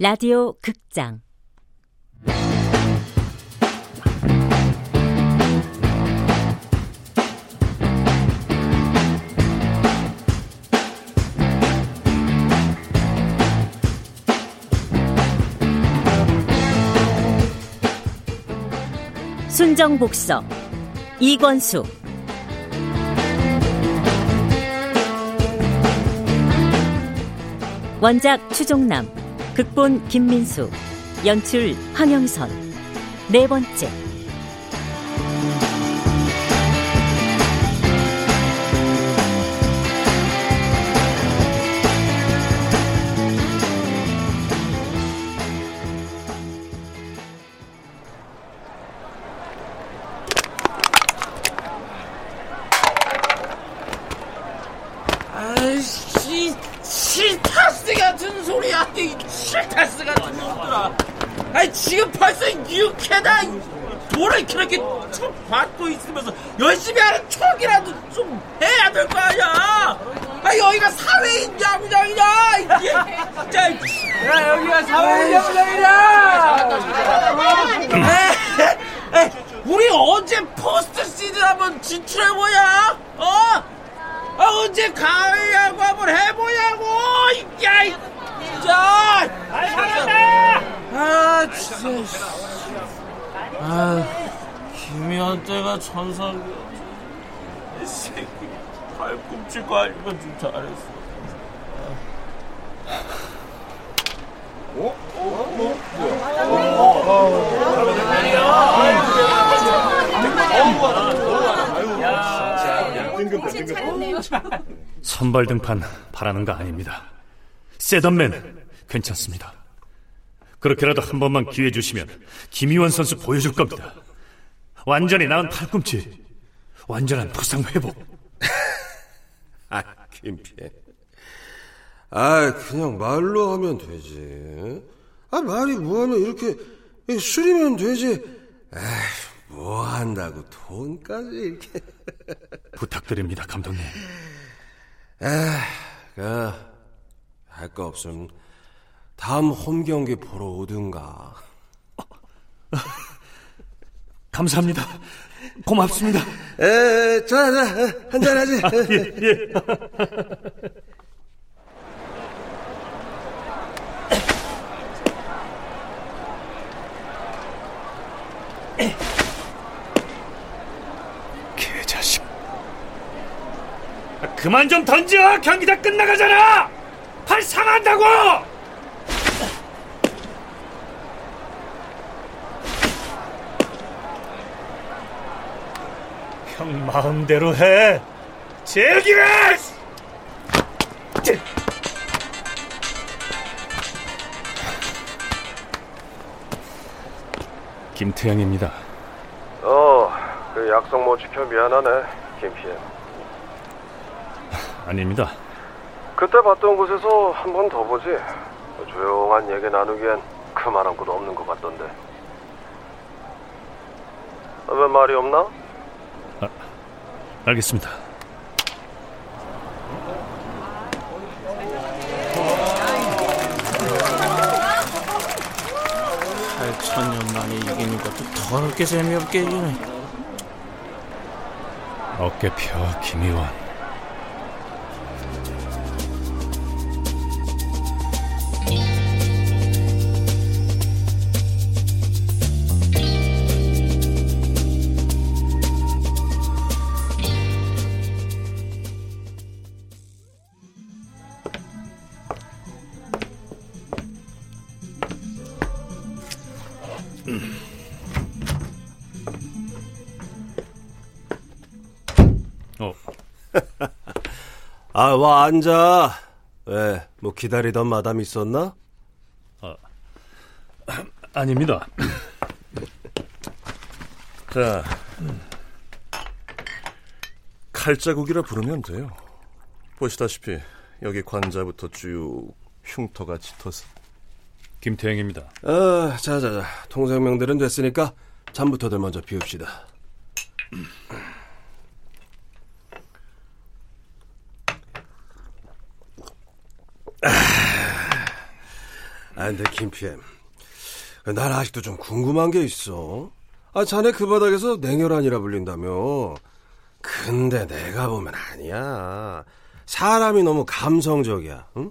라디오 극장. 순정복서 이권수. 원작 추종남 극본 김민수 연출 황영선. 네 번째 6회다. 돌을 그렇게 쭉 받고 있으면서 열심히 하는 척이라도 좀 해야 될 거 아니야. 아, 여기가 사회인 야구장이냐. 이게 진짜. 야, 여기가 사회인 야구장이냐. 우리 언제 포스트 시즌 한번 진출해 보냐? 어? 아, 언제 가을 야구 한번 해보냐고! 야, 이 진짜! 아! 아, 진짜. 아, 김희한테가 천상이었지. 이 새끼, 팔꿈치 관리만 좀 잘했어. 선발 등판 바라는 거 아닙니다. 세던맨 괜찮습니다. 그렇게라도 한 번만 기회 주시면 김희원 선수 보여줄 겁니다. 완전히 나은 팔꿈치, 완전한 부상 회복. 아, 김피해. 아, 그냥 말로 하면 되지. 아, 말이 뭐하면 이렇게 술이면 되지. 에이, 뭐 한다고 돈까지 이렇게. 부탁드립니다, 감독님. 에이, 그, 할 거 없으면 다음 홈 경기 보러 오든가. 감사합니다. 고맙습니다. 에, 자, 자, 한잔 하지. 예, 예. 개자식. 그만 좀 던져! 경기 다 끝나가잖아! 팔 상한다고! 형 마음대로 해! 즐기래! 김태형입니다. 어, 그 약속 못 지켜 미안하네, 김피해. 아닙니다. 그때 봤던 곳에서 한 번 더 보지. 조용한 얘기 나누기엔 그만한 것도 없는 것 같던데. 어, 왜 말이 없나? 알겠습니다. 팔천년 만에 이기는 것도 더럽게 재미없게 이기네. 어깨 펴, 김희원. 아, 와, 앉아. 왜, 뭐 기다리던 마담 있었나? 아닙니다. 자, 칼자국이라 부르면 돼요. 보시다시피 여기 관자부터 쭉 흉터가 짙어서 김태형입니다. 어, 자, 자, 자. 통성명들은 됐으니까 잠부터들 먼저 비웁시다. 근데 김PM. 난 아직도 좀 궁금한 게 있어. 아, 자네 그 바닥에서 냉혈한이라 불린다며. 근데 내가 보면 아니야. 사람이 너무 감성적이야, 응?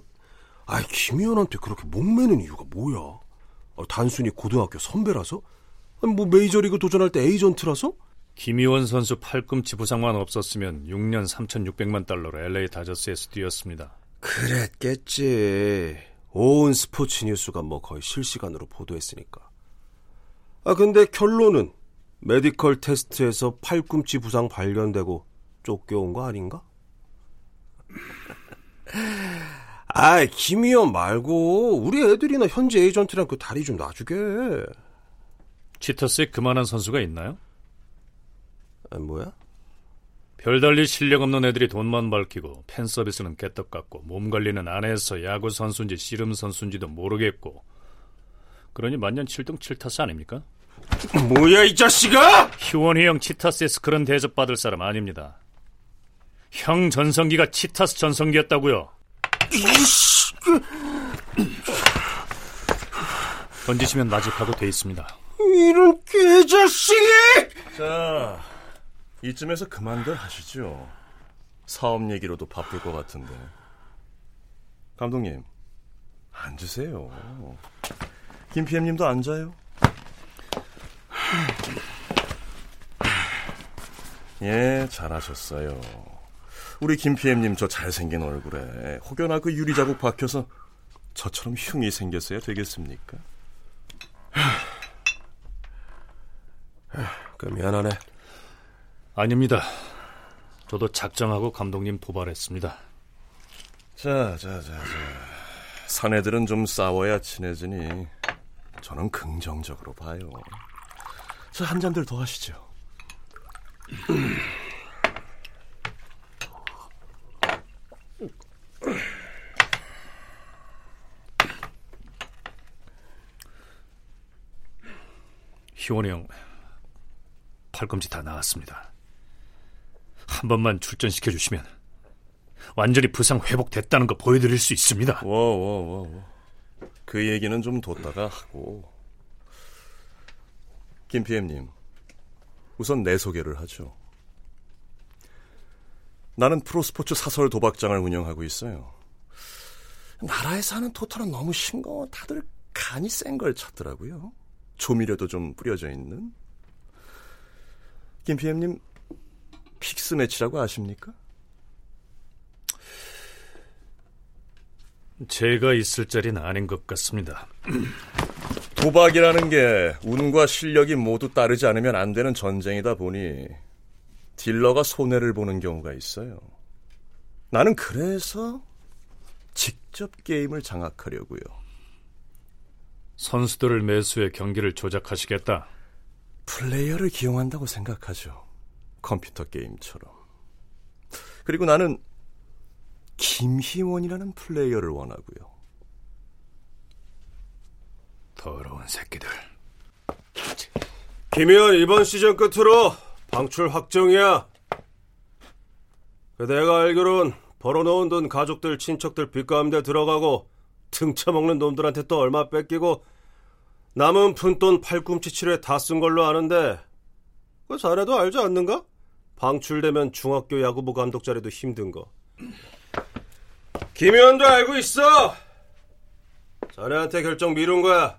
아, 김희원한테 그렇게 목매는 이유가 뭐야? 아, 단순히 고등학교 선배라서? 아니, 뭐 메이저리그 도전할 때 에이전트라서? 김희원 선수 팔꿈치 부상만 없었으면 6년 3,600만 달러로 LA 다저스에서 뛰었습니다. 그랬겠지. 온 스포츠 뉴스가 뭐 거의 실시간으로 보도했으니까. 아, 근데 결론은 medical test에서 팔꿈치 부상 발견되고 쫓겨온 거 아닌가? 아, 김희원 말고 우리 애들이나 현지 에이전트랑 그 다리 좀 놔주게. 치터스에 그만한 선수가 있나요? 아, 뭐야? 별달리 실력 없는 애들이 돈만 밝히고 팬 서비스는 깨떡 같고 몸 관리는 안 해서 야구 선수인지 씨름 선수인지도 모르겠고 그러니 만년 7등 7타스 아닙니까? 뭐야 이 자식아! 희원이 형 치타스에서 그런 대접 받을 사람 아닙니다. 형 전성기가 치타스 전성기였다고요. 던지시면 나직하고 돼 있습니다. 이런 개자식이! 자, 이쯤에서 그만들 하시죠. 사업 얘기로도 바쁠 것 같은데. 감독님, 앉으세요. 김 PM님도 앉아요. 예, 잘하셨어요. 우리 김 PM님 저 잘생긴 얼굴에 혹여나 그 유리 자국 박혀서 저처럼 흉이 생겼어야 되겠습니까? 그 미안하네. 아닙니다. 저도 작정하고 감독님 도발했습니다. 자, 자, 자, 자. 사내들은 좀 싸워야 친해지니 저는 긍정적으로 봐요. 자, 한 잔들 더 하시죠. 희원이 형 팔꿈치 다 나았습니다. 한 번만 출전시켜 주시면 완전히 부상 회복됐다는 거 보여드릴 수 있습니다. 워워워워. 그 얘기는 좀 뒀다가 하고. 김 PM님, 우선 내 소개를 하죠. 나는 프로스포츠 사설 도박장을 운영하고 있어요. 나라에서 하는 토탈은 너무 싱거워. 다들 간이 센 걸 찾더라고요. 조미료도 좀 뿌려져 있는. 김 PM님, fix match라고 아십니까? 제가 있을 자리는 아닌 것 같습니다. 도박이라는 게 운과 실력이 모두 따르지 않으면 안 되는 전쟁이다 보니 딜러가 손해를 보는 경우가 있어요. 나는 그래서 직접 게임을 장악하려고요. 선수들을 매수해 경기를 조작하시겠다. 플레이어를 기용한다고 생각하죠. 컴퓨터 게임처럼. 그리고 나는 김희원이라는 플레이어를 원하고요. 더러운 새끼들. 김희원 이번 시즌 끝으로 방출 확정이야. 그 내가 알기론 벌어놓은 돈 가족들, 친척들 빚가운데 들어가고 등쳐먹는 놈들한테 또 얼마 뺏기고 남은 푼돈 팔꿈치 치료에 다 쓴 걸로 아는데 그 자네도 알지 않는가? 방출되면 중학교 야구부 감독 자리도 힘든 거. 김희연도 알고 있어. 자네한테 결정 미룬 거야.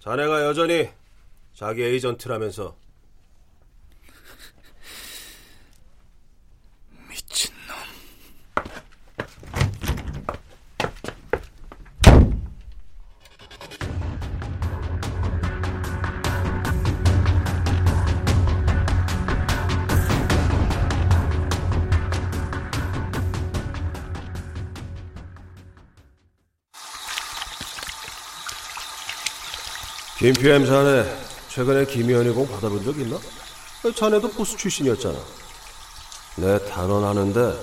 자네가 여전히 자기 에이전트라면서. 김PM 자네 최근에 김희연이 공 받아본 적 있나? 자네도 포수 출신이었잖아. 내 단언하는데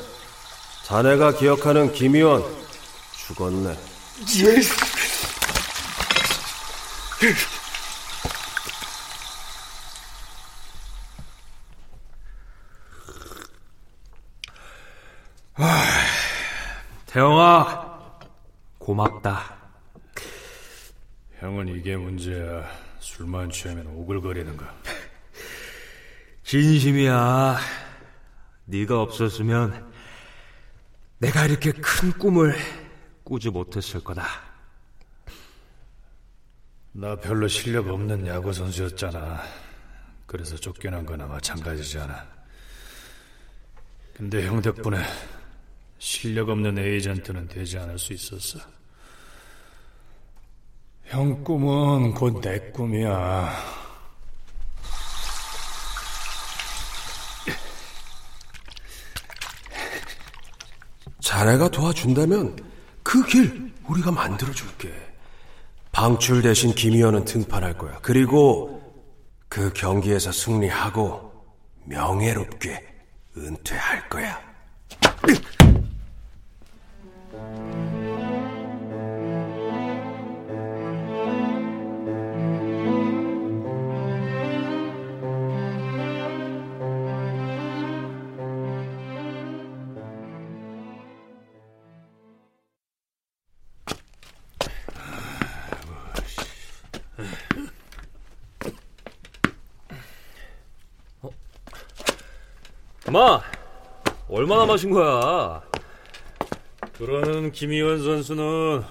자네가 기억하는 김희원 죽었네. 태영아, 고맙다. 형은 이게 문제야. 술만 취하면 오글거리는 거. 진심이야. 네가 없었으면 내가 이렇게 큰 꿈을 꾸지 못했을 거다. 나 별로 실력 없는 야구 선수였잖아. 그래서 쫓겨난 거나 마찬가지잖아. 근데 형 덕분에 실력 없는 에이전트는 되지 않을 수 있었어. 형 꿈은 곧 내 꿈이야. 자네가 도와준다면 그 길 우리가 만들어줄게. 방출 대신 김희원은 등판할 거야. 그리고 그 경기에서 승리하고 명예롭게 은퇴할 거야. 마, 얼마나 마신 거야? 그러는 김희원 선수는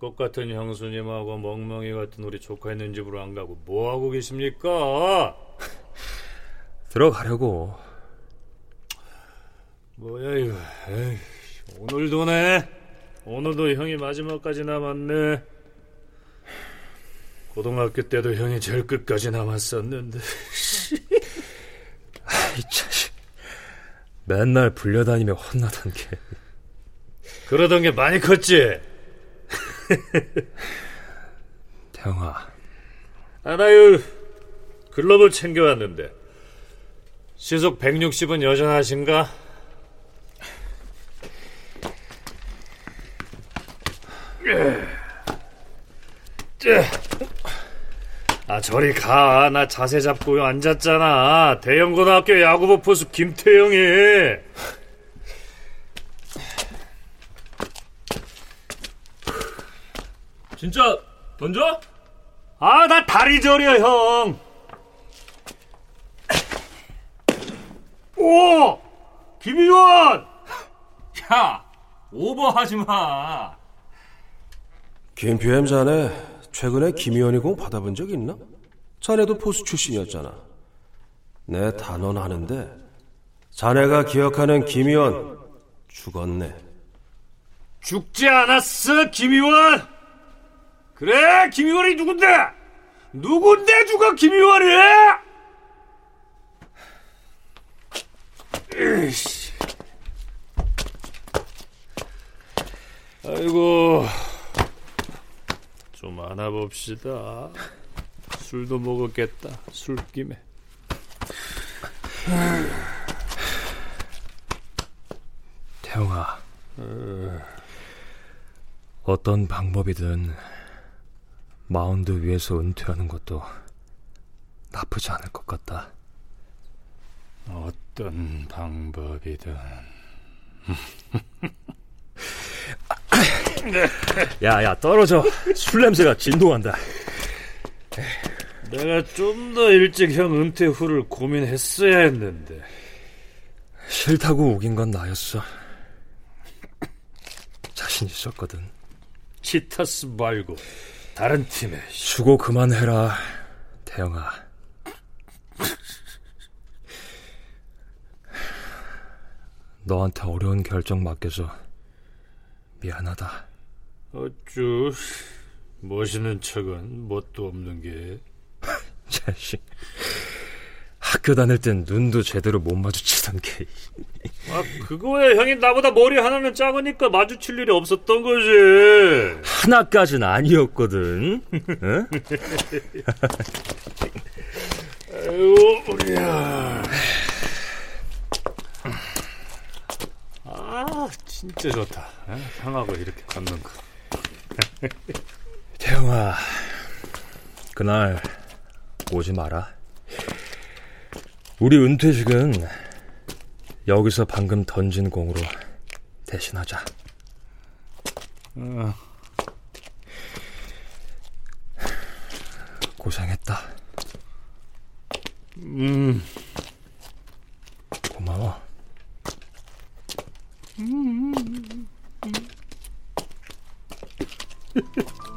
똑 같은 형수님하고 멍멍이 같은 우리 조카 있는 집으로 안 가고 뭐 하고 계십니까? 들어가려고. 뭐야 이거? 에이, 오늘도 네. 오늘도 형이 마지막까지 남았네. 고등학교 때도 형이 제일 끝까지 남았었는데. 이 자식. 맨날 불려다니며 혼나던 게. 그러던 게 많이 컸지. 태영아, 아, 나유 글러브 챙겨왔는데 시속 160은 여전하신가? 아 저리 가. 나 자세 잡고 앉았잖아. 대형고등학교 야구부 포수 김태형이. 진짜 던져? 아 나 다리 저려 형. 오 김희원. 야, 오버하지 마. 김PM 자네 최근에 김희원이 공 받아본 적 있나? 자네도 포수 출신이었잖아. 내 단언하는데 자네가 기억하는 김희원 죽었네. 죽지 않았어, 김희원! 그래, 김희원이 누군데? 누군데 죽어, 김희원이? 으이씨. 아이고, 좀 안아봅시다. 술도 먹었겠다, 술김에. 태영아, 어떤 방법이든 마운드 위에서 은퇴하는 것도 나쁘지 않을 것 같다. 어떤 방법이든. 야, 야, 떨어져. 술 냄새가 진동한다. 내가 좀 더 일찍 형 은퇴 후를 고민했어야 했는데. 싫다고 우긴 건 나였어. 자신 있었거든. 치타스 말고 다른 팀에 수고 그만해라, 태영아. 너한테 어려운 결정 맡겨서 미안하다. 어쭈 멋있는 척은 뭣도 없는 게 자식. 학교 다닐 땐 눈도 제대로 못 마주치던 게. 아, 그거야 형이 나보다 머리 하나는 작으니까 마주칠 일이 없었던 거지. 하나까지는 아니었거든. 응? 아이고, 우리야. 아, 진짜 좋다. 어? 형하고 이렇게 걷는 거. 태영아, 그날 오지 마라. 우리 은퇴식은 여기서 방금 던진 공으로 대신하자. 고생했다. 음, 고마워. 내일 Ha ha ha.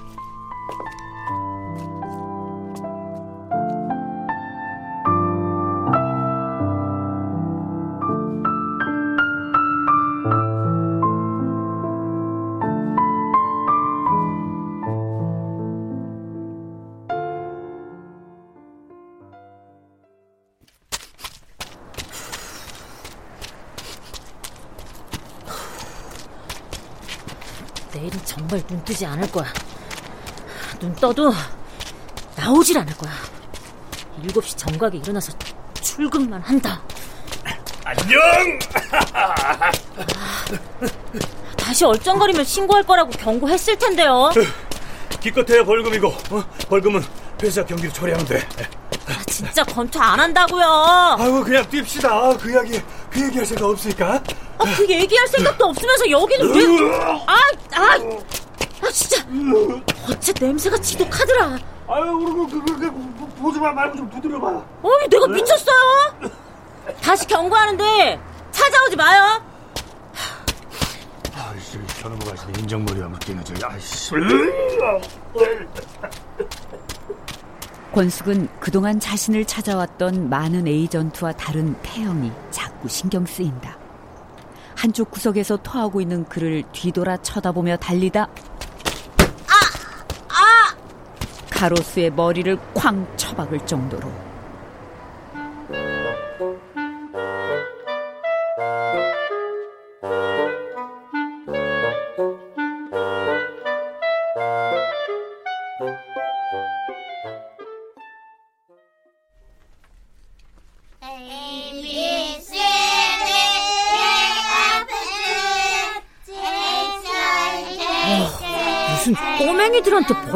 정말 눈 뜨지 않을 거야. 눈 떠도 나오질 않을 거야. 7시 정각에 일어나서 출근만 한다. 안녕! 다시 얼쩡거리면 신고할 거라고 경고했을 텐데요. 기껏해야 벌금이고, 어? 벌금은 회사 경비로 처리하면 돼. 아, 진짜 검토 안 한다고요. 아이고, 그냥 뜁시다. 그 이야기, 그 얘기 할 생각 없으니까. 아, 그 얘기할 생각도 없으면서 여기는 왜? 아, 아, 아 진짜. 어째 냄새가 지독하더라. 아유, 그리고 그, 그, 그, 보지 마 말고 좀 두드려봐. 어이, 내가 미쳤어요? 다시 경고하는데 찾아오지 마요. 아이씨, 저놈의 가시 인정머리가 맞기는 저, 아이씨. 권숙은 그동안 자신을 찾아왔던 많은 에이전트와 다른 태형이 자꾸 신경 쓰인다. 한쪽 구석에서 토하고 있는 그를 뒤돌아 쳐다보며 달리다! 가로수의 머리를 쾅 쳐박을 정도로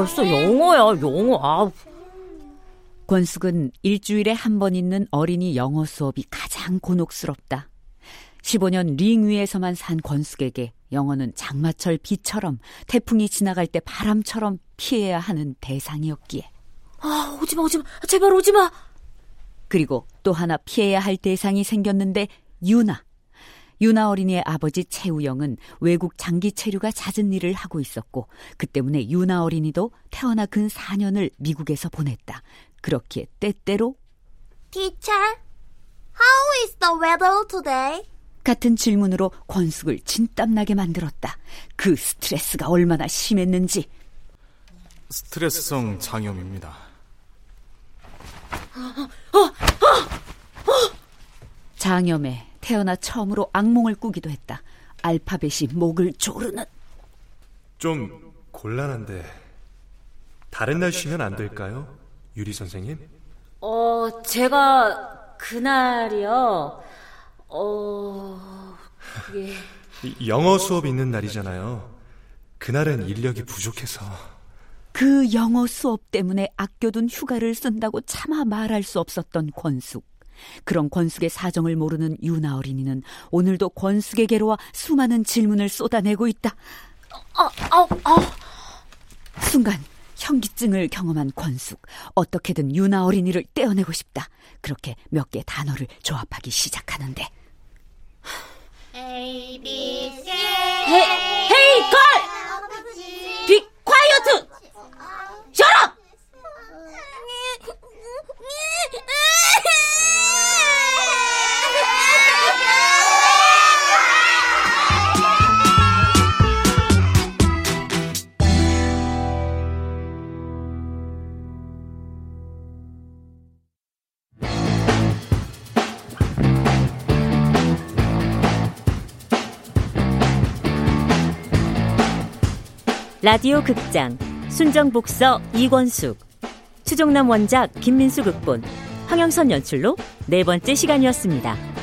벌써 영어야, 영어. 아, 권숙은 일주일에 한 번 있는 어린이 영어 수업이 가장 곤혹스럽다. 15년 링 위에서만 산 권숙에게 영어는 장마철 비처럼 태풍이 지나갈 때 바람처럼 피해야 하는 대상이었기에. 아, 오지마, 오지마. 제발 오지마. 그리고 또 하나 피해야 할 대상이 생겼는데 유나. 유나 어린이의 아버지 최우영은 외국 장기 체류가 잦은 일을 하고 있었고 그 때문에 유나 어린이도 태어나 근 4년을 미국에서 보냈다. 그렇기에 때때로 Teacher, how is the weather today? 같은 질문으로 권숙을 진땀나게 만들었다. 그 스트레스가 얼마나 심했는지 스트레스성 장염입니다. 장염에 태어나 처음으로 악몽을 꾸기도 했다. 알파벳이 목을 조르는 좀 곤란한데 다른 날 쉬면 안 될까요? 유리 선생님? 어, 제가 그날이요. 어, 이- 영어 수업 있는 날이잖아요. 그날은 인력이 부족해서 그 영어 수업 때문에 아껴둔 휴가를 쓴다고 차마 말할 수 없었던 권숙. 그런 권숙의 사정을 모르는 유나 어린이는 오늘도 권숙에게로 와 수많은 질문을 쏟아내고 있다. 아, 아, 아. 순간 현기증을 경험한 권숙. 어떻게든 유나 어린이를 떼어내고 싶다. 그렇게 몇 개 단어를 조합하기 시작하는데 A B C 헤이, 헤이, 걸! 라디오 극장 순정복서 이권숙 추종남 원작 김민수 극본 황영선 연출로 네 번째 시간이었습니다.